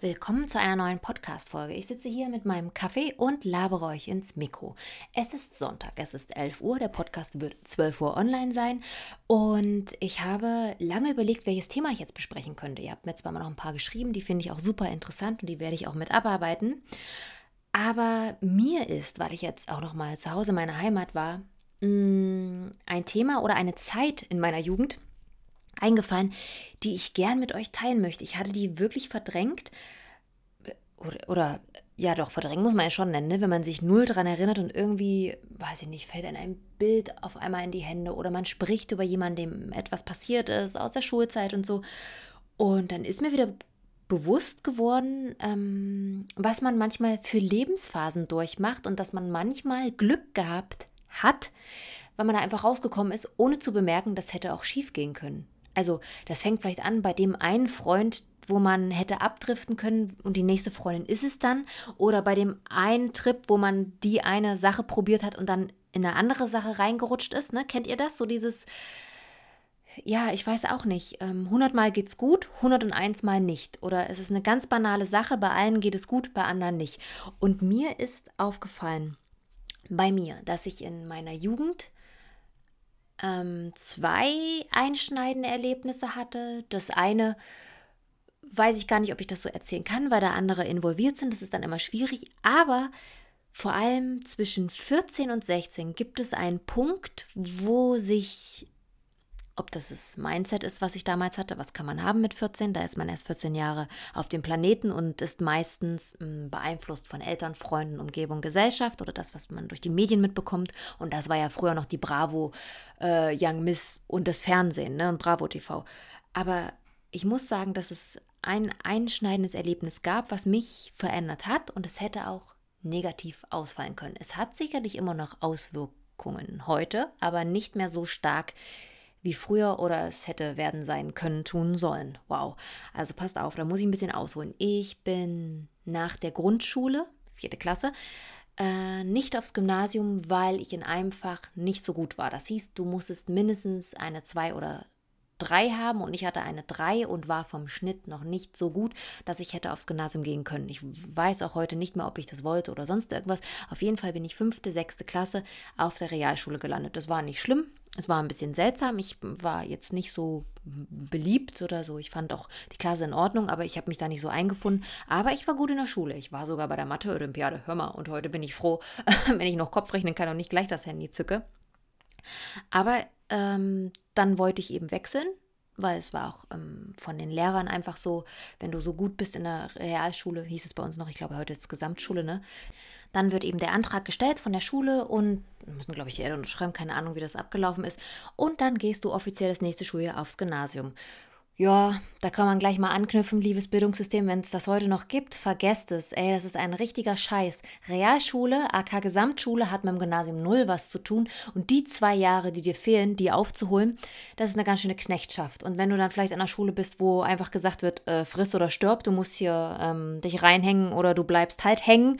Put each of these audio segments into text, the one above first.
Willkommen zu einer neuen Podcast-Folge. Ich sitze hier mit meinem Kaffee und labere euch ins Mikro. Es ist Sonntag, es ist 11 Uhr, der Podcast wird 12 Uhr online sein und ich habe lange überlegt, welches Thema ich jetzt besprechen könnte. Ihr habt mir zwar mal noch ein paar geschrieben, die finde ich auch super interessant und die werde ich auch mit abarbeiten. Aber mir ist, weil ich jetzt auch noch mal zu Hause in meiner Heimat war, mm, ein Thema oder eine Zeit in meiner Jugend, eingefallen, die ich gern mit euch teilen möchte. Ich hatte die wirklich verdrängt. Oder, oder ja, doch, verdrängen muss man ja schon nennen, ne? wenn man sich null daran erinnert und irgendwie, weiß ich nicht, fällt in ein Bild auf einmal in die Hände oder man spricht über jemanden, dem etwas passiert ist aus der Schulzeit und so. Und dann ist mir wieder bewusst geworden, ähm, was man manchmal für Lebensphasen durchmacht und dass man manchmal Glück gehabt hat, weil man da einfach rausgekommen ist, ohne zu bemerken, das hätte auch schief gehen können. Also das fängt vielleicht an bei dem einen Freund, wo man hätte abdriften können und die nächste Freundin ist es dann. Oder bei dem einen Trip, wo man die eine Sache probiert hat und dann in eine andere Sache reingerutscht ist. Ne? Kennt ihr das? So dieses, ja, ich weiß auch nicht. 100 ähm, Mal geht's gut, 101 Mal nicht. Oder es ist eine ganz banale Sache, bei allen geht es gut, bei anderen nicht. Und mir ist aufgefallen, bei mir, dass ich in meiner Jugend ähm, zwei einschneidende Erlebnisse hatte. Das eine weiß ich gar nicht, ob ich das so erzählen kann, weil da andere involviert sind. Das ist dann immer schwierig. Aber vor allem zwischen 14 und 16 gibt es einen Punkt, wo sich ob das das Mindset ist, was ich damals hatte, was kann man haben mit 14? Da ist man erst 14 Jahre auf dem Planeten und ist meistens mh, hm, beeinflusst von Eltern, Freunden, Umgebung, Gesellschaft oder das, was man durch die Medien mitbekommt. Und das war ja früher noch die Bravo, äh, Young Miss und das Fernsehen ne, und Bravo TV. Aber ich muss sagen, dass es ein einschneidendes Erlebnis gab, was mich verändert hat und es hätte auch negativ ausfallen können. Es hat sicherlich immer noch Auswirkungen heute, aber nicht mehr so stark wie früher oder es hätte werden sein können, tun sollen. Wow. Also passt auf, da muss ich ein bisschen ausholen. Ich bin nach der Grundschule, vierte Klasse, äh, nicht aufs Gymnasium, weil ich in einem Fach nicht so gut war. Das hieß, du musstest mindestens eine zwei oder drei haben und ich hatte eine drei und war vom Schnitt noch nicht so gut, dass ich hätte aufs Gymnasium gehen können. Ich weiß auch heute nicht mehr, ob ich das wollte oder sonst irgendwas. Auf jeden Fall bin ich fünfte, sechste Klasse auf der Realschule gelandet. Das war nicht schlimm. Es war ein bisschen seltsam. Ich war jetzt nicht so beliebt oder so. Ich fand auch die Klasse in Ordnung, aber ich habe mich da nicht so eingefunden. Aber ich war gut in der Schule. Ich war sogar bei der Mathe-Olympiade. Hör mal, und heute bin ich froh, wenn ich noch Kopf rechnen kann und nicht gleich das Handy zücke. Aber ähm, dann wollte ich eben wechseln, weil es war auch ähm, von den Lehrern einfach so, wenn du so gut bist in der Realschule, hieß es bei uns noch, ich glaube heute ist es Gesamtschule, ne? Dann wird eben der Antrag gestellt von der Schule und müssen, glaube ich, die Eltern unterschreiben, keine Ahnung, wie das abgelaufen ist. Und dann gehst du offiziell das nächste Schuljahr aufs Gymnasium. Ja, da kann man gleich mal anknüpfen, liebes Bildungssystem, wenn es das heute noch gibt, vergesst es. Ey, das ist ein richtiger Scheiß. Realschule, AK Gesamtschule hat mit dem Gymnasium null was zu tun und die zwei Jahre, die dir fehlen, die aufzuholen, das ist eine ganz schöne Knechtschaft. Und wenn du dann vielleicht an einer Schule bist, wo einfach gesagt wird, äh, friss oder stirb, du musst hier ähm, dich reinhängen oder du bleibst halt hängen,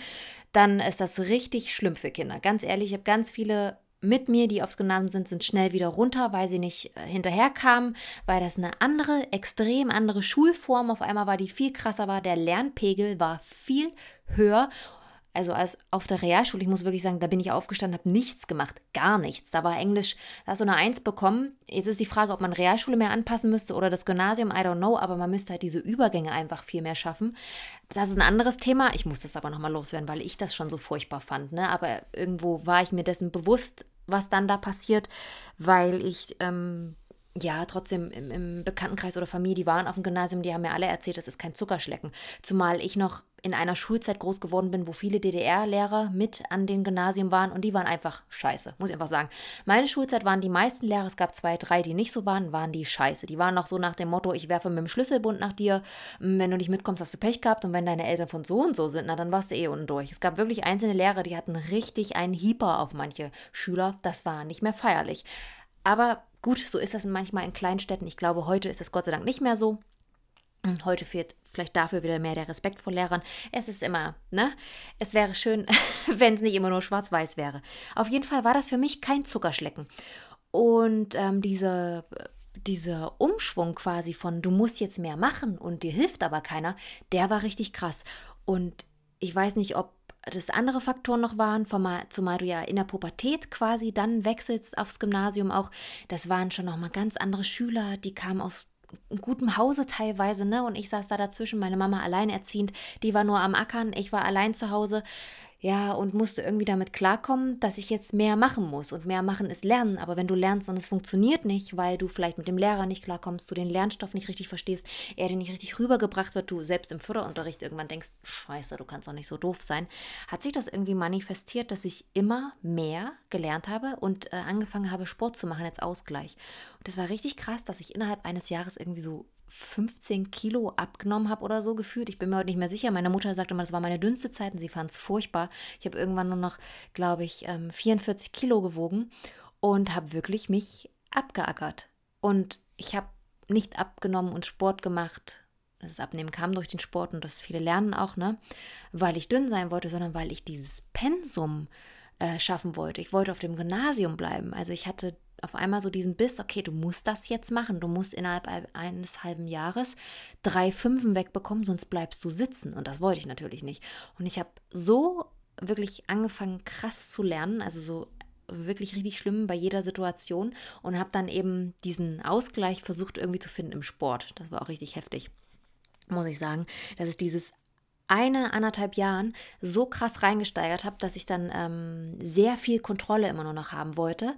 dann ist das richtig schlimm für Kinder. Ganz ehrlich, ich habe ganz viele mit mir, die aufs Gymnasium sind, sind schnell wieder runter, weil sie nicht äh, hinterherkamen, weil das eine andere, extrem andere Schulform auf einmal war, die viel krasser war. Der Lernpegel war viel höher also als auf der Realschule, ich muss wirklich sagen, da bin ich aufgestanden, habe nichts gemacht, gar nichts. Da war Englisch, da hast du eine Eins bekommen. Jetzt ist die Frage, ob man Realschule mehr anpassen müsste oder das Gymnasium, I don't know, aber man müsste halt diese Übergänge einfach viel mehr schaffen. Das ist ein anderes Thema. Ich muss das aber nochmal loswerden, weil ich das schon so furchtbar fand. Ne? Aber irgendwo war ich mir dessen bewusst, was dann da passiert, weil ich ähm, ja, trotzdem im, im, Bekanntenkreis oder Familie, die waren auf dem Gymnasium, die haben mir alle erzählt, das ist kein Zuckerschlecken. Zumal ich noch in einer Schulzeit groß geworden bin, wo viele DDR-Lehrer mit an den Gymnasien waren und die waren einfach scheiße, muss ich einfach sagen. Meine Schulzeit waren die meisten Lehrer, es gab zwei, drei, die nicht so waren, waren die scheiße. Die waren noch so nach dem Motto, ich werfe mit dem Schlüsselbund nach dir, wenn du nicht mitkommst, hast du Pech gehabt und wenn deine Eltern von so und so sind, na dann warst du eh unten durch. Es gab wirklich einzelne Lehrer, die hatten richtig einen Hieper auf manche Schüler, das war nicht mehr feierlich. Aber Gut, so ist das manchmal in Kleinstädten. Ich glaube, heute ist es Gott sei Dank nicht mehr so. Hm, heute fehlt vielleicht dafür wieder mehr der Respekt vor Lehrern. Es ist immer, ne? Es wäre schön, wenn es nicht immer nur schwarz-weiß wäre. Auf jeden Fall war das für mich kein Zuckerschlecken. Und ähm, diese dieser Umschwung quasi von du musst jetzt mehr machen und dir hilft aber keiner, der war richtig krass. Und ich weiß nicht, ob das andere Faktoren noch waren, zumal du ja in der Pubertät quasi dann wechselst aufs Gymnasium auch. Das waren schon nochmal ganz andere Schüler, die kamen aus gutem Hause teilweise, ne? Und ich saß da dazwischen, meine Mama alleinerziehend, die war nur am Ackern, ich war allein zu Hause ja, und musste irgendwie damit klarkommen, dass ich jetzt mehr machen muss. Und mehr machen ist lernen. Aber wenn du lernst und es funktioniert nicht, weil du vielleicht mit dem Lehrer nicht klarkommst, du den Lernstoff nicht richtig verstehst, er dir nicht richtig rübergebracht wird, du selbst im Förderunterricht irgendwann denkst, scheiße, du kannst doch nicht so doof sein, hat sich das irgendwie manifestiert, dass ich immer mehr gelernt habe und äh, angefangen habe, Sport zu machen als Ausgleich. Und das war richtig krass, dass ich innerhalb eines Jahres irgendwie so 15 Kilo abgenommen habe oder so gefühlt. Ich bin mir heute nicht mehr sicher. Meine Mutter sagte immer, das war meine dünnste Zeit und sie fand es furchtbar. Ich habe irgendwann nur noch, glaube ich, 44 ähm, Kilo gewogen und habe wirklich mich abgeackert. Und ich habe nicht abgenommen und Sport gemacht. Das Abnehmen kam durch den Sport und das viele lernen auch, ne? Weil ich dünn sein wollte, sondern weil ich dieses Pensum äh, schaffen wollte. Ich wollte auf dem Gymnasium bleiben. Also ich hatte auf einmal so diesen Biss, okay, du musst das jetzt machen. Du musst innerhalb eines halben Jahres drei Fünfen wegbekommen, sonst bleibst du sitzen. Und das wollte ich natürlich nicht. Und ich habe so wirklich angefangen, krass zu lernen, also so wirklich richtig schlimm bei jeder Situation und habe dann eben diesen Ausgleich versucht irgendwie zu finden im Sport. Das war auch richtig heftig, muss ich sagen, dass ich dieses eine, anderthalb Jahren so krass reingesteigert habe, dass ich dann ähm, sehr viel Kontrolle immer nur noch haben wollte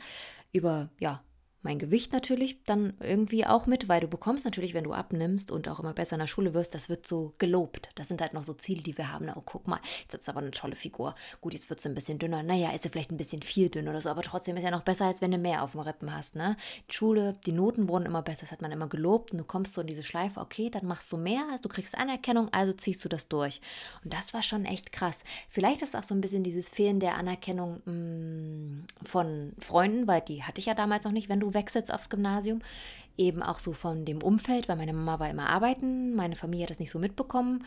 über, ja, mein Gewicht natürlich dann irgendwie auch mit, weil du bekommst natürlich, wenn du abnimmst und auch immer besser in der Schule wirst, das wird so gelobt. Das sind halt noch so Ziele, die wir haben. Oh, guck mal, jetzt ist aber eine tolle Figur. Gut, jetzt wird sie ein bisschen dünner. Naja, ist sie vielleicht ein bisschen viel dünner oder so, aber trotzdem ist ja noch besser, als wenn du mehr auf dem Rippen hast. Ne? Die Schule, die Noten wurden immer besser, das hat man immer gelobt und du kommst so in diese Schleife, okay, dann machst du mehr, also du kriegst Anerkennung, also ziehst du das durch. Und das war schon echt krass. Vielleicht ist auch so ein bisschen dieses Fehlen der Anerkennung mh, mm, von Freunden, weil die hatte ich ja damals noch nicht, wenn du wechselst aufs Gymnasium. Eben auch so von dem Umfeld, weil meine Mama war immer arbeiten, meine Familie hat das nicht so mitbekommen.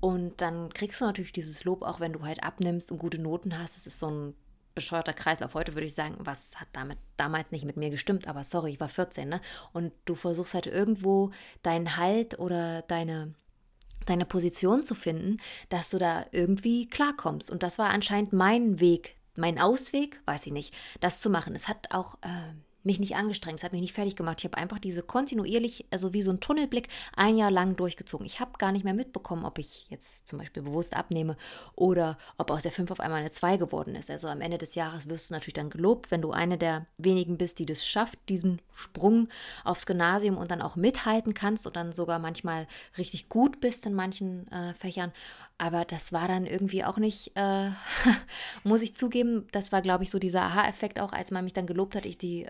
Und dann kriegst du natürlich dieses Lob, auch wenn du halt abnimmst und gute Noten hast. Es ist so ein bescheuerter Kreislauf. Heute würde ich sagen, was hat damit damals nicht mit mir gestimmt, aber sorry, ich war 14, ne? Und du versuchst halt irgendwo deinen Halt oder deine deine Position zu finden, dass du da irgendwie klarkommst. Und das war anscheinend mein Weg, mein Ausweg, weiß ich nicht, das zu machen. Es hat auch äh, mich nicht angestrengt, es hat mich nicht fertig gemacht. Ich habe einfach diese kontinuierlich, also wie so ein Tunnelblick, ein Jahr lang durchgezogen. Ich habe gar nicht mehr mitbekommen, ob ich jetzt zum Beispiel bewusst abnehme oder ob aus der 5 auf einmal eine 2 geworden ist. Also am Ende des Jahres wirst du natürlich dann gelobt, wenn du eine der wenigen bist, die das schafft, diesen Sprung aufs Gymnasium und dann auch mithalten kannst und dann sogar manchmal richtig gut bist in manchen äh, Fächern. Aber das war dann irgendwie auch nicht, äh, muss ich zugeben, das war, glaube ich, so dieser Aha-Effekt auch, als man mich dann gelobt hat, ich die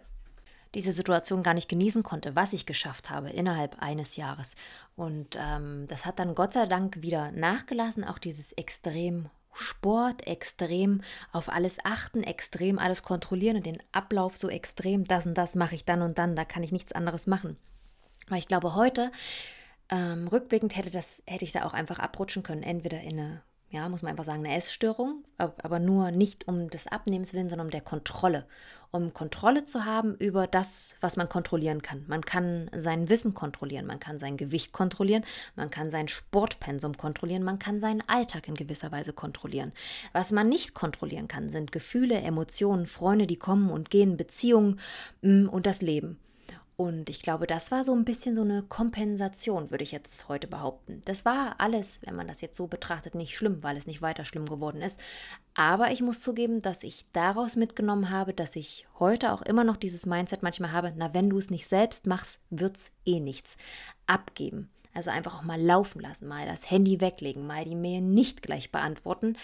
diese Situation gar nicht genießen konnte, was ich geschafft habe innerhalb eines Jahres. Und ähm, das hat dann Gott sei Dank wieder nachgelassen, auch dieses extrem Sport, extrem auf alles achten, extrem alles kontrollieren und den Ablauf so extrem, das und das mache ich dann und dann, da kann ich nichts anderes machen. Weil ich glaube, heute, ähm, rückblickend, hätte, das, hätte ich da auch einfach abrutschen können, entweder in eine ja, muss man einfach sagen, eine Essstörung, aber nur nicht um des Abnehmens willen, sondern um der Kontrolle um Kontrolle zu haben über das, was man kontrollieren kann. Man kann sein Wissen kontrollieren, man kann sein Gewicht kontrollieren, man kann sein Sportpensum kontrollieren, man kann seinen Alltag in gewisser Weise kontrollieren. Was man nicht kontrollieren kann, sind Gefühle, Emotionen, Freunde, die kommen und gehen, Beziehungen mm, und das Leben. Und ich glaube, das war so ein bisschen so eine Kompensation, würde ich jetzt heute behaupten. Das war alles, wenn man das jetzt so betrachtet, nicht schlimm, weil es nicht weiter schlimm geworden ist. Aber ich muss zugeben, dass ich daraus mitgenommen habe, dass ich heute auch immer noch dieses Mindset manchmal habe, na, wenn du es nicht selbst machst, wird es eh nichts. Abgeben. Also einfach auch mal laufen lassen, mal das Handy weglegen, mal die Mail nicht gleich beantworten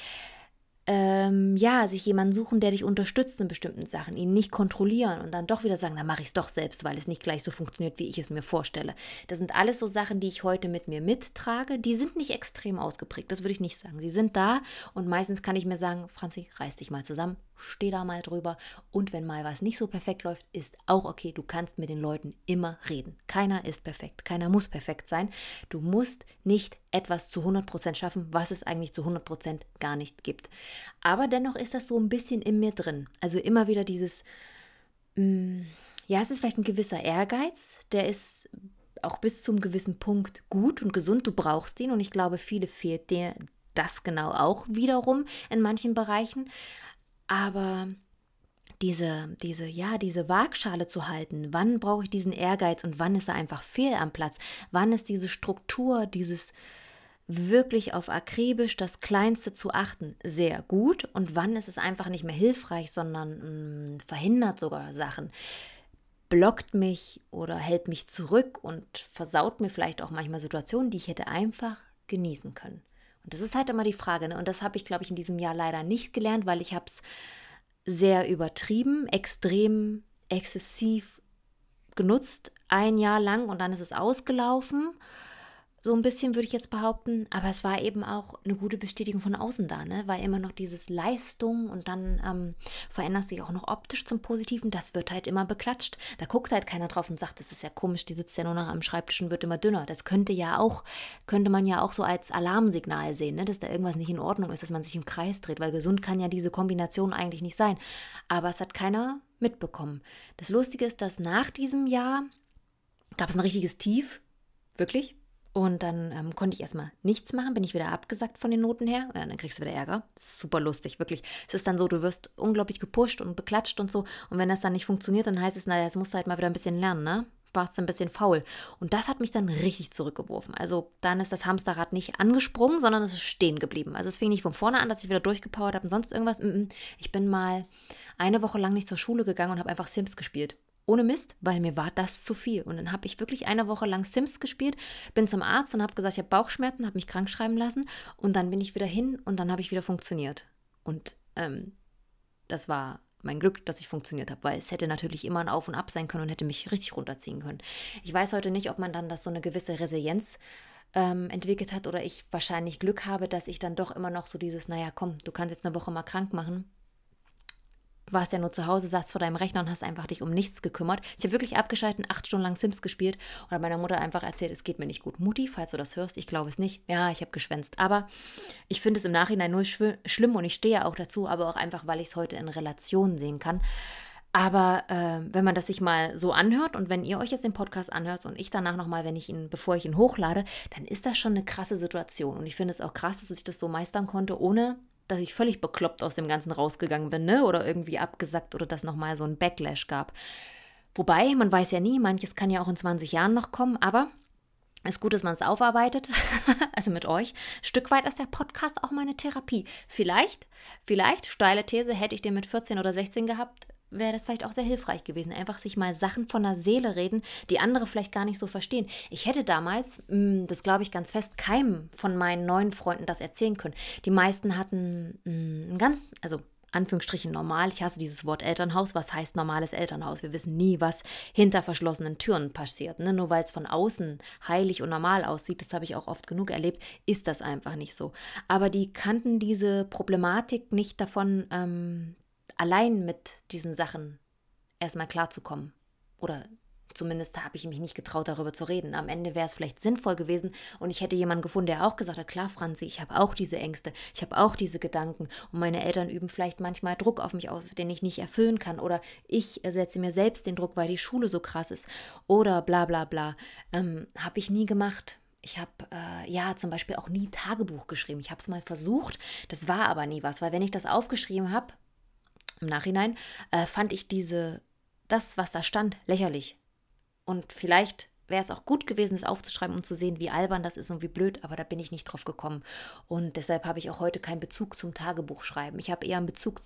ähm, ja, sich jemanden suchen, der dich unterstützt in bestimmten Sachen, ihn nicht kontrollieren und dann doch wieder sagen, dann mache ich es doch selbst, weil es nicht gleich so funktioniert, wie ich es mir vorstelle. Das sind alles so Sachen, die ich heute mit mir mittrage. Die sind nicht extrem ausgeprägt, das würde ich nicht sagen. Sie sind da und meistens kann ich mir sagen, Franzi, reiß dich mal zusammen, steh da mal drüber. Und wenn mal was nicht so perfekt läuft, ist auch okay. Du kannst mit den Leuten immer reden. Keiner ist perfekt. Keiner muss perfekt sein. Du musst nicht etwas zu 100% schaffen, was es eigentlich zu 100% gar nicht gibt. Aber dennoch ist das so ein bisschen in mir drin. Also immer wieder dieses, mh, mm, ja, es ist vielleicht ein gewisser Ehrgeiz, der ist auch bis zum gewissen Punkt gut und gesund. Du brauchst ihn und ich glaube, viele fehlt dir das genau auch wiederum in manchen Bereichen. Aber diese, diese, ja, diese Waagschale zu halten, wann brauche ich diesen Ehrgeiz und wann ist er einfach fehl am Platz? Wann ist diese Struktur, dieses wirklich auf akribisch das Kleinste zu achten, sehr gut und wann ist es einfach nicht mehr hilfreich, sondern mh, mm, verhindert sogar Sachen blockt mich oder hält mich zurück und versaut mir vielleicht auch manchmal Situationen, die ich hätte einfach genießen können. Und das ist halt immer die Frage. Ne? Und das habe ich, glaube ich, in diesem Jahr leider nicht gelernt, weil ich habe es sehr übertrieben, extrem, exzessiv genutzt, ein Jahr lang und dann ist es ausgelaufen so ein bisschen würde ich jetzt behaupten, aber es war eben auch eine gute Bestätigung von außen da, ne? weil immer noch dieses Leistung und dann ähm, verändert sich auch noch optisch zum Positiven, das wird halt immer beklatscht. Da guckt halt keiner drauf und sagt, das ist ja komisch, die sitzt ja nur noch am Schreibtisch und wird immer dünner. Das könnte ja auch, könnte man ja auch so als Alarmsignal sehen, ne? dass da irgendwas nicht in Ordnung ist, dass man sich im Kreis dreht, weil gesund kann ja diese Kombination eigentlich nicht sein. Aber es hat keiner mitbekommen. Das Lustige ist, dass nach diesem Jahr gab es ein richtiges Tief, wirklich, und dann ähm, konnte ich erstmal nichts machen, bin ich wieder abgesagt von den Noten her. Ja, dann kriegst du wieder Ärger. super lustig, wirklich. Es ist dann so, du wirst unglaublich gepusht und beklatscht und so. Und wenn das dann nicht funktioniert, dann heißt es, naja, jetzt musst du halt mal wieder ein bisschen lernen, ne? Warst du ein bisschen faul. Und das hat mich dann richtig zurückgeworfen. Also dann ist das Hamsterrad nicht angesprungen, sondern es ist stehen geblieben. Also es fing nicht von vorne an, dass ich wieder durchgepowert habe und sonst irgendwas. Ich bin mal eine Woche lang nicht zur Schule gegangen und habe einfach Sims gespielt. Ohne Mist, weil mir war das zu viel. Und dann habe ich wirklich eine Woche lang Sims gespielt, bin zum Arzt und habe gesagt, ich habe Bauchschmerzen, habe mich krank schreiben lassen und dann bin ich wieder hin und dann habe ich wieder funktioniert. Und ähm, das war mein Glück, dass ich funktioniert habe, weil es hätte natürlich immer ein Auf und Ab sein können und hätte mich richtig runterziehen können. Ich weiß heute nicht, ob man dann das so eine gewisse Resilienz ähm, entwickelt hat oder ich wahrscheinlich Glück habe, dass ich dann doch immer noch so dieses, naja, komm, du kannst jetzt eine Woche mal krank machen warst ja nur zu Hause, saßt vor deinem Rechner und hast einfach dich um nichts gekümmert. Ich habe wirklich abgeschaltet, acht Stunden lang Sims gespielt habe meiner Mutter einfach erzählt, es geht mir nicht gut. Mutti, falls du das hörst, ich glaube es nicht. Ja, ich habe geschwänzt. Aber ich finde es im Nachhinein nur schlimm und ich stehe auch dazu, aber auch einfach, weil ich es heute in Relation sehen kann. Aber äh, wenn man das sich mal so anhört und wenn ihr euch jetzt den Podcast anhört und ich danach nochmal, wenn ich ihn, bevor ich ihn hochlade, dann ist das schon eine krasse Situation. Und ich finde es auch krass, dass ich das so meistern konnte, ohne dass ich völlig bekloppt aus dem Ganzen rausgegangen bin, ne? Oder irgendwie abgesackt oder dass nochmal so ein Backlash gab. Wobei, man weiß ja nie, manches kann ja auch in 20 Jahren noch kommen, aber es ist gut, dass man es aufarbeitet, also mit euch. Stück weit ist der Podcast auch meine Therapie. Vielleicht, vielleicht, steile These, hätte ich den mit 14 oder 16 gehabt, wäre das vielleicht auch sehr hilfreich gewesen. Einfach sich mal Sachen von der Seele reden, die andere vielleicht gar nicht so verstehen. Ich hätte damals, mm, das glaube ich ganz fest, keinem von meinen neuen Freunden das erzählen können. Die meisten hatten mm, ein ganz, also Anführungsstrichen normal. Ich hasse dieses Wort Elternhaus. Was heißt normales Elternhaus? Wir wissen nie, was hinter verschlossenen Türen passiert. Ne? Nur weil es von außen heilig und normal aussieht, das habe ich auch oft genug erlebt, ist das einfach nicht so. Aber die kannten diese Problematik nicht davon, ähm, allein mit diesen Sachen erstmal klarzukommen. Oder zumindest habe ich mich nicht getraut, darüber zu reden. Am Ende wäre es vielleicht sinnvoll gewesen und ich hätte jemanden gefunden, der auch gesagt hat, klar, Franzi, ich habe auch diese Ängste, ich habe auch diese Gedanken und meine Eltern üben vielleicht manchmal Druck auf mich aus, den ich nicht erfüllen kann oder ich setze mir selbst den Druck, weil die Schule so krass ist oder bla bla bla. Ähm, habe ich nie gemacht. Ich habe äh, ja zum Beispiel auch nie Tagebuch geschrieben. Ich habe es mal versucht, das war aber nie was, weil wenn ich das aufgeschrieben habe, im Nachhinein, äh, fand ich diese, das, was da stand, lächerlich. Und vielleicht wäre es auch gut gewesen, es aufzuschreiben, um zu sehen, wie albern das ist und wie blöd, aber da bin ich nicht drauf gekommen. Und deshalb habe ich auch heute keinen Bezug zum Tagebuchschreiben. Ich habe eher einen Bezug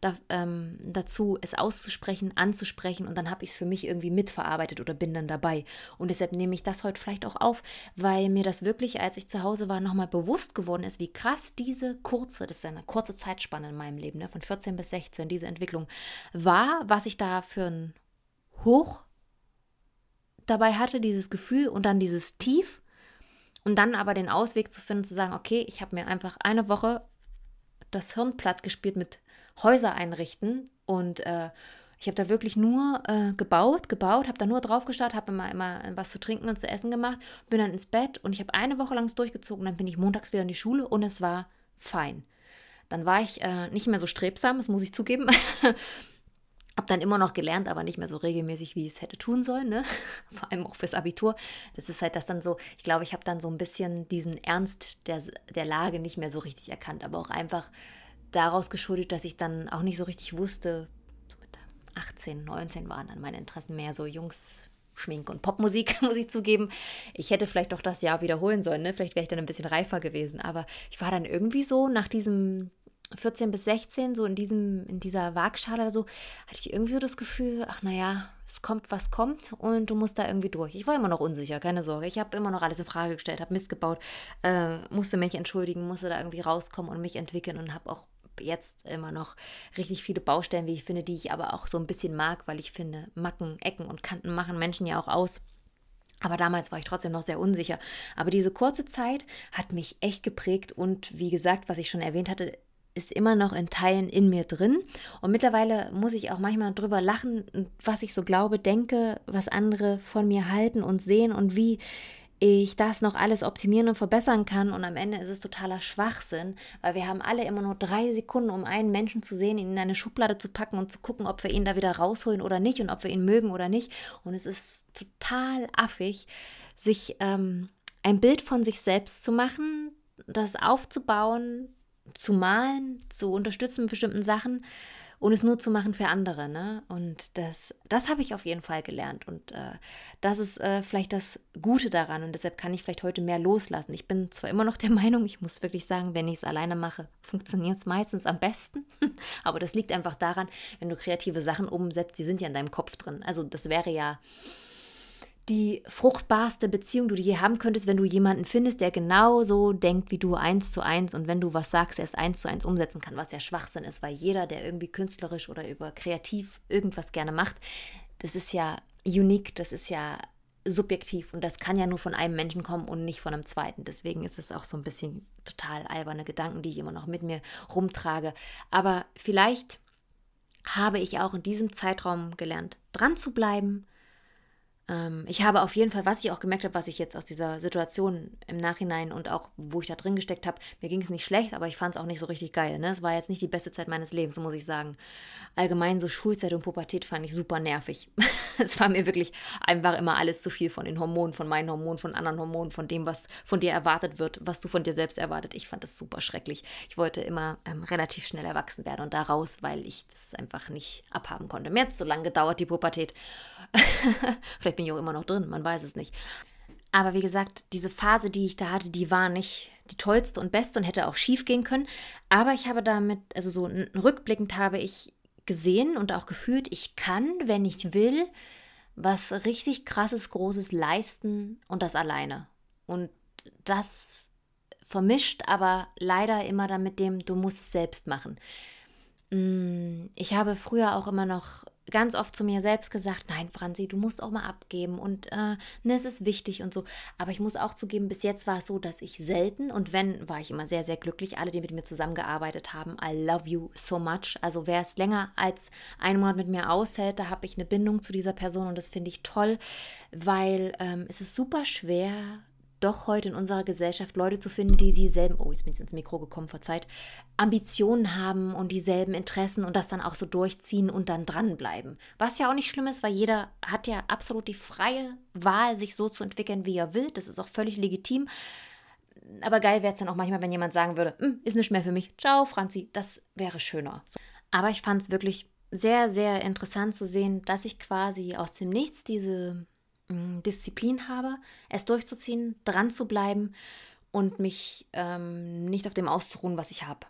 da, ähm, dazu, es auszusprechen, anzusprechen und dann habe ich es für mich irgendwie mitverarbeitet oder bin dann dabei. Und deshalb nehme ich das heute vielleicht auch auf, weil mir das wirklich, als ich zu Hause war, nochmal bewusst geworden ist, wie krass diese kurze, das ist eine kurze Zeitspanne in meinem Leben, ne, von 14 bis 16, diese Entwicklung war, was ich da für ein Hoch dabei hatte, dieses Gefühl und dann dieses Tief und dann aber den Ausweg zu finden, zu sagen, okay, ich habe mir einfach eine Woche das Hirn platt gespielt mit Häuser einrichten und äh, ich habe da wirklich nur äh, gebaut, gebaut, habe da nur drauf gestarrt, habe immer, immer was zu trinken und zu essen gemacht, bin dann ins Bett und ich habe eine Woche lang durchgezogen, dann bin ich montags wieder in die Schule und es war fein. Dann war ich äh, nicht mehr so strebsam, das muss ich zugeben. habe dann immer noch gelernt, aber nicht mehr so regelmäßig, wie ich es hätte tun sollen. Ne? Vor allem auch fürs Abitur. Das ist halt das dann so, ich glaube, ich habe dann so ein bisschen diesen Ernst der, der Lage nicht mehr so richtig erkannt, aber auch einfach daraus geschuldet, dass ich dann auch nicht so richtig wusste, so mit 18, 19 waren dann meine Interessen mehr so Jungs, Schmink und Popmusik, muss ich zugeben. Ich hätte vielleicht doch das Jahr wiederholen sollen, ne? Vielleicht wäre ich dann ein bisschen reifer gewesen. Aber ich war dann irgendwie so nach diesem 14 bis 16, so in, diesem, in dieser Waagschale oder so, hatte ich irgendwie so das Gefühl, ach naja, es kommt, was kommt und du musst da irgendwie durch. Ich war immer noch unsicher, keine Sorge. Ich habe immer noch alles in Frage gestellt, habe Mist gebaut, äh, musste mich entschuldigen, musste da irgendwie rauskommen und mich entwickeln und habe auch jetzt immer noch richtig viele Baustellen, wie ich finde, die ich aber auch so ein bisschen mag, weil ich finde, Macken, Ecken und Kanten machen Menschen ja auch aus. Aber damals war ich trotzdem noch sehr unsicher. Aber diese kurze Zeit hat mich echt geprägt und wie gesagt, was ich schon erwähnt hatte, ist immer noch in Teilen in mir drin. Und mittlerweile muss ich auch manchmal drüber lachen, was ich so glaube, denke, was andere von mir halten und sehen und wie ich das noch alles optimieren und verbessern kann. Und am Ende ist es totaler Schwachsinn, weil wir haben alle immer nur drei Sekunden, um einen Menschen zu sehen, ihn in eine Schublade zu packen und zu gucken, ob wir ihn da wieder rausholen oder nicht und ob wir ihn mögen oder nicht. Und es ist total affig, sich ähm, ein Bild von sich selbst zu machen, das aufzubauen, zu malen, zu unterstützen mit bestimmten Sachen und es nur zu machen für andere. Ne? Und das, das habe ich auf jeden Fall gelernt. Und äh, das ist äh, vielleicht das Gute daran. Und deshalb kann ich vielleicht heute mehr loslassen. Ich bin zwar immer noch der Meinung, ich muss wirklich sagen, wenn ich es alleine mache, funktioniert es meistens am besten. Aber das liegt einfach daran, wenn du kreative Sachen umsetzt, die sind ja in deinem Kopf drin. Also das wäre ja die fruchtbarste Beziehung, die du je haben könntest, wenn du jemanden findest, der genauso denkt wie du eins zu eins und wenn du was sagst, er es eins zu eins umsetzen kann, was ja Schwachsinn ist, weil jeder, der irgendwie künstlerisch oder über kreativ irgendwas gerne macht, das ist ja unique, das ist ja subjektiv und das kann ja nur von einem Menschen kommen und nicht von einem zweiten. Deswegen ist es auch so ein bisschen total alberne Gedanken, die ich immer noch mit mir rumtrage. Aber vielleicht habe ich auch in diesem Zeitraum gelernt, dran zu bleiben, ich habe auf jeden Fall, was ich auch gemerkt habe, was ich jetzt aus dieser Situation im Nachhinein und auch, wo ich da drin gesteckt habe, mir ging es nicht schlecht, aber ich fand es auch nicht so richtig geil. Ne? Es war jetzt nicht die beste Zeit meines Lebens, muss ich sagen. Allgemein so Schulzeit und Pubertät fand ich super nervig. es war mir wirklich einfach immer alles zu viel von den Hormonen, von meinen Hormonen, von anderen Hormonen, von dem, was von dir erwartet wird, was du von dir selbst erwartet. Ich fand das super schrecklich. Ich wollte immer ähm, relativ schnell erwachsen werden und da raus, weil ich das einfach nicht abhaben konnte. Mir hat es so lange gedauert, die Pubertät. Vielleicht bin ich auch immer noch drin, man weiß es nicht. Aber wie gesagt, diese Phase, die ich da hatte, die war nicht die tollste und beste und hätte auch schief gehen können. Aber ich habe damit, also so rückblickend habe ich gesehen und auch gefühlt, ich kann, wenn ich will, was richtig krasses, großes leisten und das alleine. Und das vermischt aber leider immer dann mit dem, du musst es selbst machen. Mm, ich habe früher auch immer noch ganz oft zu mir selbst gesagt, nein, Franzi, du musst auch mal abgeben und äh, ne, es ist wichtig und so. Aber ich muss auch zugeben, bis jetzt war es so, dass ich selten und wenn, war ich immer sehr, sehr glücklich. Alle, die mit mir zusammengearbeitet haben, I love you so much. Also wer es länger als einen Monat mit mir aushält, da habe ich eine Bindung zu dieser Person und das finde ich toll, weil ähm, es ist super schwer, doch heute in unserer Gesellschaft Leute zu finden, die dieselben, oh, jetzt bin ich ins Mikro gekommen, verzeiht, Ambitionen haben und dieselben Interessen und das dann auch so durchziehen und dann dranbleiben. Was ja auch nicht schlimm ist, weil jeder hat ja absolut die freie Wahl, sich so zu entwickeln, wie er will. Das ist auch völlig legitim. Aber geil wäre es dann auch manchmal, wenn jemand sagen würde, hm, ist nicht mehr für mich. Ciao, Franzi, das wäre schöner. Aber ich fand es wirklich sehr, sehr interessant zu sehen, dass ich quasi aus dem Nichts diese Disziplin habe, es durchzuziehen, dran zu bleiben und mich ähm, nicht auf dem auszuruhen, was ich habe.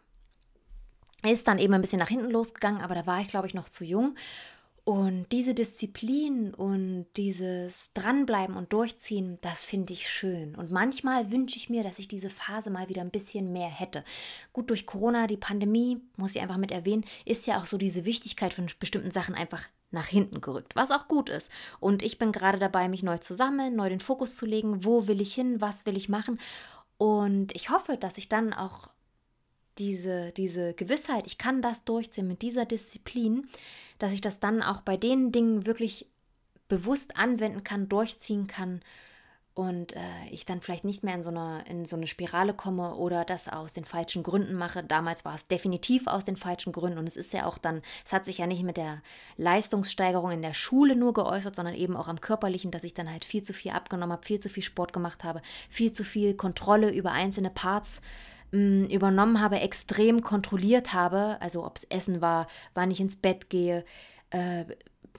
Ist dann eben ein bisschen nach hinten losgegangen, aber da war ich, glaube ich, noch zu jung. Und diese Disziplin und dieses Dranbleiben und Durchziehen, das finde ich schön. Und manchmal wünsche ich mir, dass ich diese Phase mal wieder ein bisschen mehr hätte. Gut, durch Corona, die Pandemie, muss ich einfach mit erwähnen, ist ja auch so diese Wichtigkeit von bestimmten Sachen einfach nach hinten gerückt, was auch gut ist. Und ich bin gerade dabei, mich neu zu sammeln, neu den Fokus zu legen, wo will ich hin, was will ich machen. Und ich hoffe, dass ich dann auch diese, diese Gewissheit, ich kann das durchziehen mit dieser Disziplin, dass ich das dann auch bei den Dingen wirklich bewusst anwenden kann, durchziehen kann und äh, ich dann vielleicht nicht mehr in so, eine, in so eine Spirale komme oder das aus den falschen Gründen mache. Damals war es definitiv aus den falschen Gründen und es ist ja auch dann, es hat sich ja nicht mit der Leistungssteigerung in der Schule nur geäußert, sondern eben auch am körperlichen, dass ich dann halt viel zu viel abgenommen habe, viel zu viel Sport gemacht habe, viel zu viel Kontrolle über einzelne Parts mh, mm, übernommen habe, extrem kontrolliert habe, also ob es Essen war, wann ich ins Bett gehe, äh,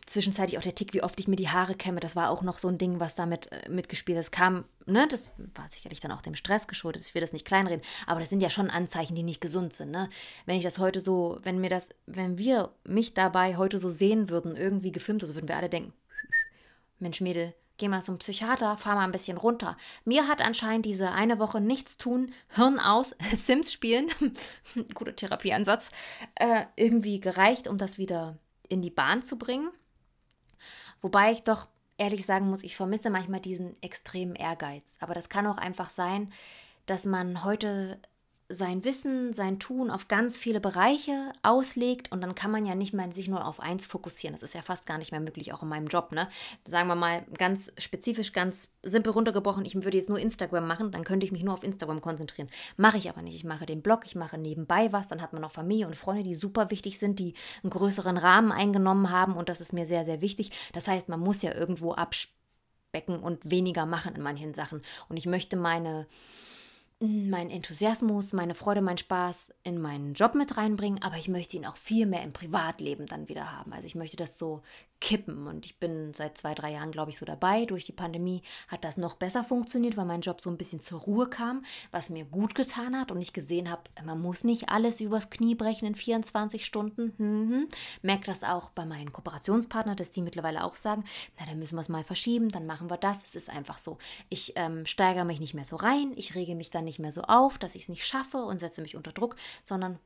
zwischenzeitlich auch der Tick, wie oft ich mir die Haare kämme. Das war auch noch so ein Ding, was damit äh, mitgespielt. Das kam, ne, das war sicherlich dann auch dem Stress geschuldet. Ich will das nicht kleinreden, aber das sind ja schon Anzeichen, die nicht gesund sind, ne? Wenn ich das heute so, wenn mir das, wenn wir mich dabei heute so sehen würden, irgendwie gefilmt, so würden wir alle denken, Mensch, Mädel, geh mal zum Psychiater, fahr mal ein bisschen runter. Mir hat anscheinend diese eine Woche nichts tun, Hirn aus, Sims spielen, guter Therapieansatz, äh, irgendwie gereicht, um das wieder in die Bahn zu bringen. Wobei ich doch ehrlich sagen muss, ich vermisse manchmal diesen extremen Ehrgeiz. Aber das kann auch einfach sein, dass man heute sein Wissen, sein Tun auf ganz viele Bereiche auslegt und dann kann man ja nicht mehr sich nur auf eins fokussieren. Das ist ja fast gar nicht mehr möglich, auch in meinem Job. Ne? Sagen wir mal ganz spezifisch, ganz simpel runtergebrochen, ich würde jetzt nur Instagram machen, dann könnte ich mich nur auf Instagram konzentrieren. Mache ich aber nicht. Ich mache den Blog, ich mache nebenbei was, dann hat man noch Familie und Freunde, die super wichtig sind, die einen größeren Rahmen eingenommen haben und das ist mir sehr, sehr wichtig. Das heißt, man muss ja irgendwo abspecken und weniger machen in manchen Sachen. Und ich möchte meine meinen Enthusiasmus, meine Freude, meinen Spaß in meinen Job mit reinbringen, aber ich möchte ihn auch viel mehr im Privatleben dann wieder haben. Also ich möchte das so kippen und ich bin seit zwei, drei Jahren, glaube ich, so dabei. Durch die Pandemie hat das noch besser funktioniert, weil mein Job so ein bisschen zur Ruhe kam, was mir gut getan hat und ich gesehen habe, man muss nicht alles übers Knie brechen in 24 Stunden. Mhm. Merke das auch bei meinen Kooperationspartnern, dass die mittlerweile auch sagen, na, dann müssen wir es mal verschieben, dann machen wir das. Es ist einfach so. Ich ähm, steigere mich nicht mehr so rein, ich rege mich dann nicht mehr so auf, dass ich es nicht schaffe und setze mich unter Druck, sondern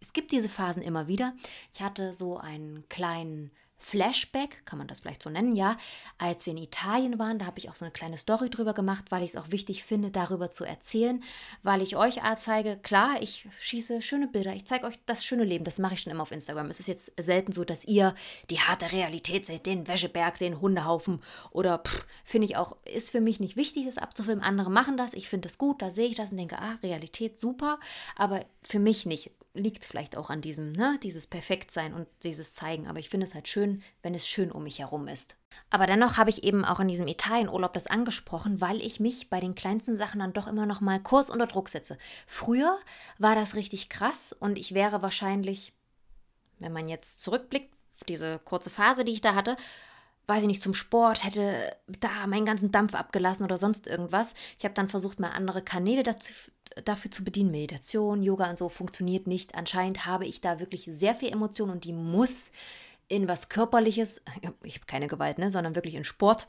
es gibt diese Phasen immer wieder. Ich hatte so einen kleinen Flashback, kann man das vielleicht so nennen, ja, als wir in Italien waren, da habe ich auch so eine kleine Story drüber gemacht, weil ich es auch wichtig finde, darüber zu erzählen, weil ich euch zeige, klar, ich schieße schöne Bilder, ich zeige euch das schöne Leben, das mache ich schon immer auf Instagram. Es ist jetzt selten so, dass ihr die harte Realität seht, den Wäscheberg, den Hundehaufen oder finde ich auch, ist für mich nicht wichtig, das abzufilmen. Andere machen das, ich finde das gut, da sehe ich das und denke, ah, Realität super, aber für mich nicht liegt vielleicht auch an diesem, ne, dieses Perfektsein und dieses Zeigen. Aber ich finde es halt schön, wenn es schön um mich herum ist. Aber dennoch habe ich eben auch in diesem Italienurlaub das angesprochen, weil ich mich bei den kleinsten Sachen dann doch immer noch mal kurz unter Druck setze. Früher war das richtig krass und ich wäre wahrscheinlich, wenn man jetzt zurückblickt, diese kurze Phase, die ich da hatte, weiß ich nicht, zum Sport, hätte da meinen ganzen Dampf abgelassen oder sonst irgendwas. Ich habe dann versucht, mal andere Kanäle dazu, dafür zu bedienen. Meditation, Yoga und so funktioniert nicht. Anscheinend habe ich da wirklich sehr viel Emotion und die muss in was Körperliches, ich habe keine Gewalt, ne, sondern wirklich in Sport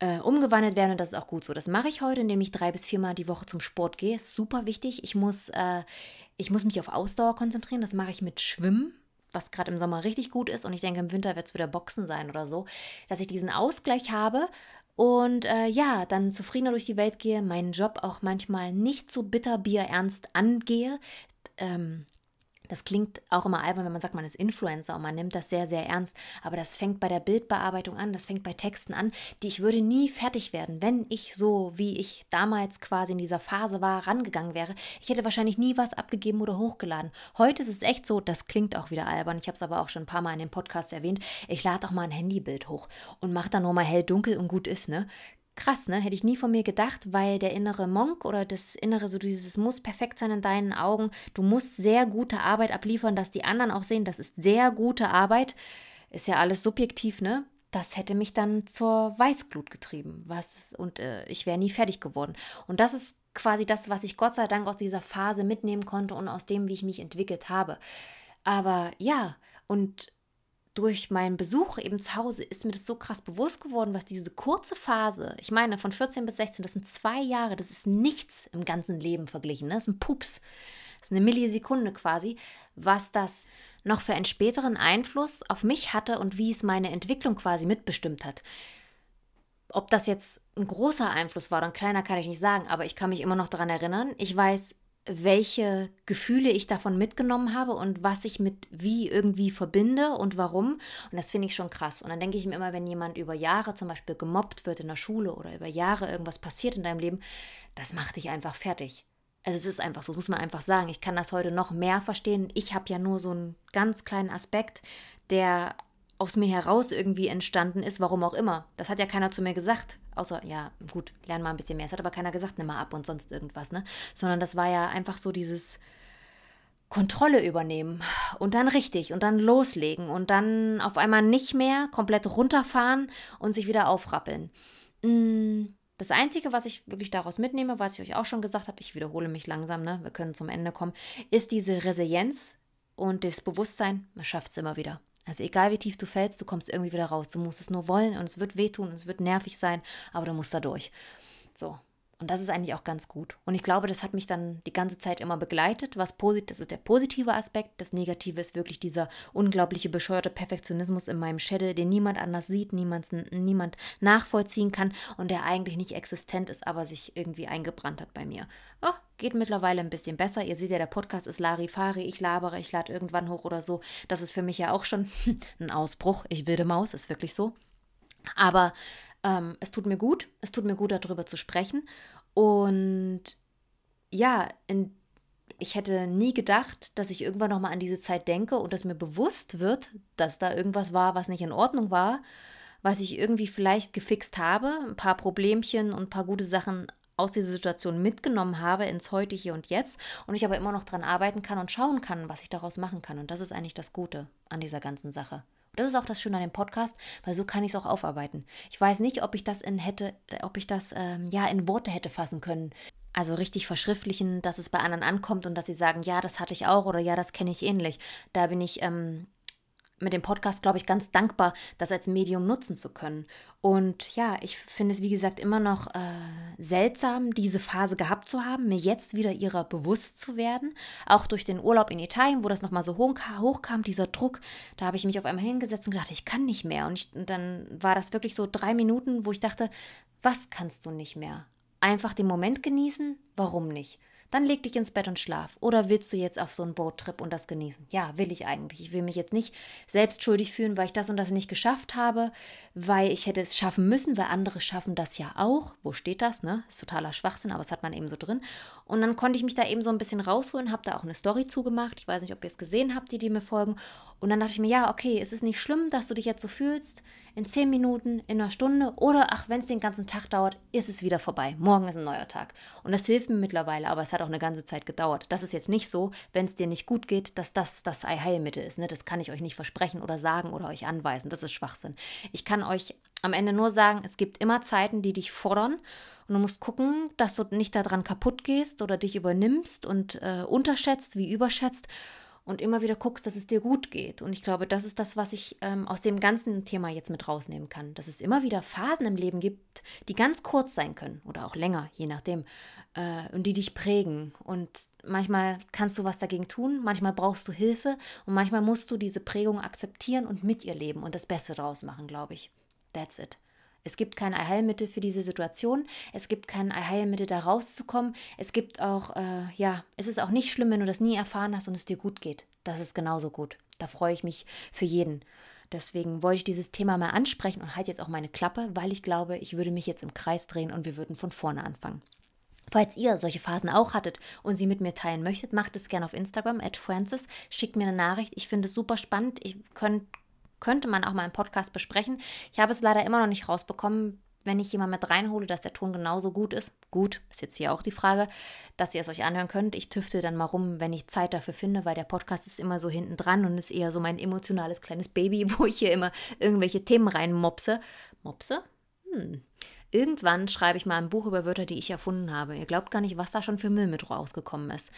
äh, umgewandelt werden und das ist auch gut so. Das mache ich heute, indem ich drei bis viermal die Woche zum Sport gehe. Ist super wichtig. Ich muss, äh, ich muss mich auf Ausdauer konzentrieren. Das mache ich mit Schwimmen was gerade im Sommer richtig gut ist und ich denke, im Winter wird es wieder Boxen sein oder so, dass ich diesen Ausgleich habe und äh, ja, dann zufriedener durch die Welt gehe, meinen Job auch manchmal nicht so bitterbier ernst angehe. Ähm, das klingt auch immer albern, wenn man sagt, man ist Influencer und man nimmt das sehr, sehr ernst. Aber das fängt bei der Bildbearbeitung an, das fängt bei Texten an, die ich würde nie fertig werden, wenn ich so, wie ich damals quasi in dieser Phase war, rangegangen wäre. Ich hätte wahrscheinlich nie was abgegeben oder hochgeladen. Heute ist es echt so, das klingt auch wieder albern. Ich habe es aber auch schon ein paar Mal in dem Podcast erwähnt. Ich lade auch mal ein Handybild hoch und mache dann nur mal hell, dunkel und gut ist, ne? Krass, ne? Hätte ich nie von mir gedacht, weil der innere Monk oder das innere, so dieses muss perfekt sein in deinen Augen. Du musst sehr gute Arbeit abliefern, dass die anderen auch sehen, das ist sehr gute Arbeit. Ist ja alles subjektiv, ne? Das hätte mich dann zur Weißglut getrieben. Was, und äh, ich wäre nie fertig geworden. Und das ist quasi das, was ich Gott sei Dank aus dieser Phase mitnehmen konnte und aus dem, wie ich mich entwickelt habe. Aber ja, und durch meinen Besuch eben zu Hause ist mir das so krass bewusst geworden, was diese kurze Phase, ich meine von 14 bis 16, das sind zwei Jahre, das ist nichts im ganzen Leben verglichen, ne? das ist ein Pups, das ist eine Millisekunde quasi, was das noch für einen späteren Einfluss auf mich hatte und wie es meine Entwicklung quasi mitbestimmt hat. Ob das jetzt ein großer Einfluss war oder ein kleiner, kann ich nicht sagen, aber ich kann mich immer noch daran erinnern. Ich weiß, welche Gefühle ich davon mitgenommen habe und was ich mit wie irgendwie verbinde und warum. Und das finde ich schon krass. Und dann denke ich mir immer, wenn jemand über Jahre zum Beispiel gemobbt wird in der Schule oder über Jahre irgendwas passiert in deinem Leben, das macht dich einfach fertig. Also es ist einfach so, muss man einfach sagen. Ich kann das heute noch mehr verstehen. Ich habe ja nur so einen ganz kleinen Aspekt, der aus mir heraus irgendwie entstanden ist, warum auch immer. Das hat ja keiner zu mir gesagt. Außer, ja, gut, lern mal ein bisschen mehr. Es hat aber keiner gesagt, nimm mal ab und sonst irgendwas, ne? Sondern das war ja einfach so dieses Kontrolle übernehmen und dann richtig und dann loslegen und dann auf einmal nicht mehr komplett runterfahren und sich wieder aufrappeln. Mm, das Einzige, was ich wirklich daraus mitnehme, was ich euch auch schon gesagt habe, ich wiederhole mich langsam, ne? Wir können zum Ende kommen, ist diese Resilienz und das Bewusstsein, man schafft es immer wieder. Also egal wie tief du fällst, du kommst irgendwie wieder raus. Du musst es nur wollen und es wird wehtun und es wird nervig sein, aber du musst da durch. So, und das ist eigentlich auch ganz gut. Und ich glaube, das hat mich dann die ganze Zeit immer begleitet. Was positiv, das ist der positive Aspekt. Das Negative ist wirklich dieser unglaubliche bescheuerte Perfektionismus in meinem Schädel, den niemand anders sieht, niemand, niemand nachvollziehen kann und der eigentlich nicht existent ist, aber sich irgendwie eingebrannt hat bei mir. Oh, geht mittlerweile ein bisschen besser. Ihr seht ja, der Podcast ist Larifari. Ich labere, ich lade irgendwann hoch oder so. Das ist für mich ja auch schon ein Ausbruch. Ich wilde Maus, ist wirklich so. Aber ähm, es tut mir gut, es tut mir gut, darüber zu sprechen. Und ja, in, ich hätte nie gedacht, dass ich irgendwann nochmal an diese Zeit denke und dass mir bewusst wird, dass da irgendwas war, was nicht in Ordnung war, was ich irgendwie vielleicht gefixt habe, ein paar Problemchen und ein paar gute Sachen aus dieser Situation mitgenommen habe ins heute, hier und jetzt und ich aber immer noch dran arbeiten kann und schauen kann, was ich daraus machen kann. Und das ist eigentlich das Gute an dieser ganzen Sache. Das ist auch das Schöne an dem Podcast, weil so kann ich es auch aufarbeiten. Ich weiß nicht, ob ich das in hätte, ob ich das ähm, ja in Worte hätte fassen können. Also richtig verschriftlichen, dass es bei anderen ankommt und dass sie sagen, ja, das hatte ich auch oder ja, das kenne ich ähnlich. Da bin ich ähm, mit dem Podcast, glaube ich, ganz dankbar, das als Medium nutzen zu können. Und ja, ich finde es, wie gesagt, immer noch äh, seltsam, diese Phase gehabt zu haben, mir jetzt wieder ihrer bewusst zu werden. Auch durch den Urlaub in Italien, wo das nochmal so hoch, hochkam, dieser Druck, da habe ich mich auf einmal hingesetzt und gedacht, ich kann nicht mehr. Und, ich, und dann war das wirklich so drei Minuten, wo ich dachte, was kannst du nicht mehr? Einfach den Moment genießen? Warum nicht? Dann leg dich ins Bett und schlaf. Oder willst du jetzt auf so einen Boottrip und das genießen? Ja, will ich eigentlich. Ich will mich jetzt nicht selbst schuldig fühlen, weil ich das und das nicht geschafft habe, weil ich hätte es schaffen müssen, weil andere schaffen das ja auch. Wo steht das, ne? Ist totaler Schwachsinn, aber es hat man eben so drin. Und dann konnte ich mich da eben so ein bisschen rausholen, habe da auch eine Story zugemacht. Ich weiß nicht, ob ihr es gesehen habt, die, die mir folgen. Und dann dachte ich mir, ja, okay, es ist nicht schlimm, dass du dich jetzt so fühlst in zehn Minuten, in einer Stunde oder ach, wenn es den ganzen Tag dauert, ist es wieder vorbei. Morgen ist ein neuer Tag. Und das hilft mir mittlerweile, aber es hat auch eine ganze Zeit gedauert. Das ist jetzt nicht so, wenn es dir nicht gut geht, dass das das Heilmittel ist. Ne? Das kann ich euch nicht versprechen oder sagen oder euch anweisen. Das ist Schwachsinn. Ich kann euch am Ende nur sagen, es gibt immer Zeiten, die dich fordern. Und du musst gucken, dass du nicht daran kaputt gehst oder dich übernimmst und äh, unterschätzt wie überschätzt und immer wieder guckst, dass es dir gut geht. Und ich glaube, das ist das, was ich ähm, aus dem ganzen Thema jetzt mit rausnehmen kann. Dass es immer wieder Phasen im Leben gibt, die ganz kurz sein können oder auch länger, je nachdem, äh, und die dich prägen. Und manchmal kannst du was dagegen tun, manchmal brauchst du Hilfe und manchmal musst du diese Prägung akzeptieren und mit ihr leben und das Beste draus machen, glaube ich. That's it. Es gibt kein Allheilmittel für diese Situation. Es gibt kein Allheilmittel, da rauszukommen. Es gibt auch, äh, ja, es ist auch nicht schlimm, wenn du das nie erfahren hast und es dir gut geht. Das ist genauso gut. Da freue ich mich für jeden. Deswegen wollte ich dieses Thema mal ansprechen und halte jetzt auch meine Klappe, weil ich glaube, ich würde mich jetzt im Kreis drehen und wir würden von vorne anfangen. Falls ihr solche Phasen auch hattet und sie mit mir teilen möchtet, macht es gerne auf Instagram, at Francis. Schickt mir eine Nachricht. Ich finde es super spannend. Ich könnt könnte man auch mal im Podcast besprechen. Ich habe es leider immer noch nicht rausbekommen, wenn ich jemanden mit reinhole, dass der Ton genauso gut ist. Gut, ist jetzt hier auch die Frage, dass ihr es euch anhören könnt. Ich tüfte dann mal rum, wenn ich Zeit dafür finde, weil der Podcast ist immer so hinten dran und ist eher so mein emotionales kleines Baby, wo ich hier immer irgendwelche Themen reinmopse. Mopse? Hm. Irgendwann schreibe ich mal ein Buch über Wörter, die ich erfunden habe. Ihr glaubt gar nicht, was da schon für Müll mit rausgekommen ist.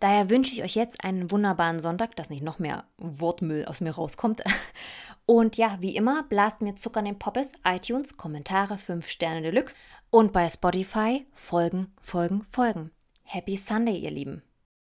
Daher wünsche ich euch jetzt einen wunderbaren Sonntag, dass nicht noch mehr Wortmüll aus mir rauskommt. Und ja, wie immer, blast mir Zucker in den Poppes, iTunes, Kommentare, 5 Sterne Deluxe und bei Spotify Folgen, Folgen, Folgen. Happy Sunday, ihr Lieben.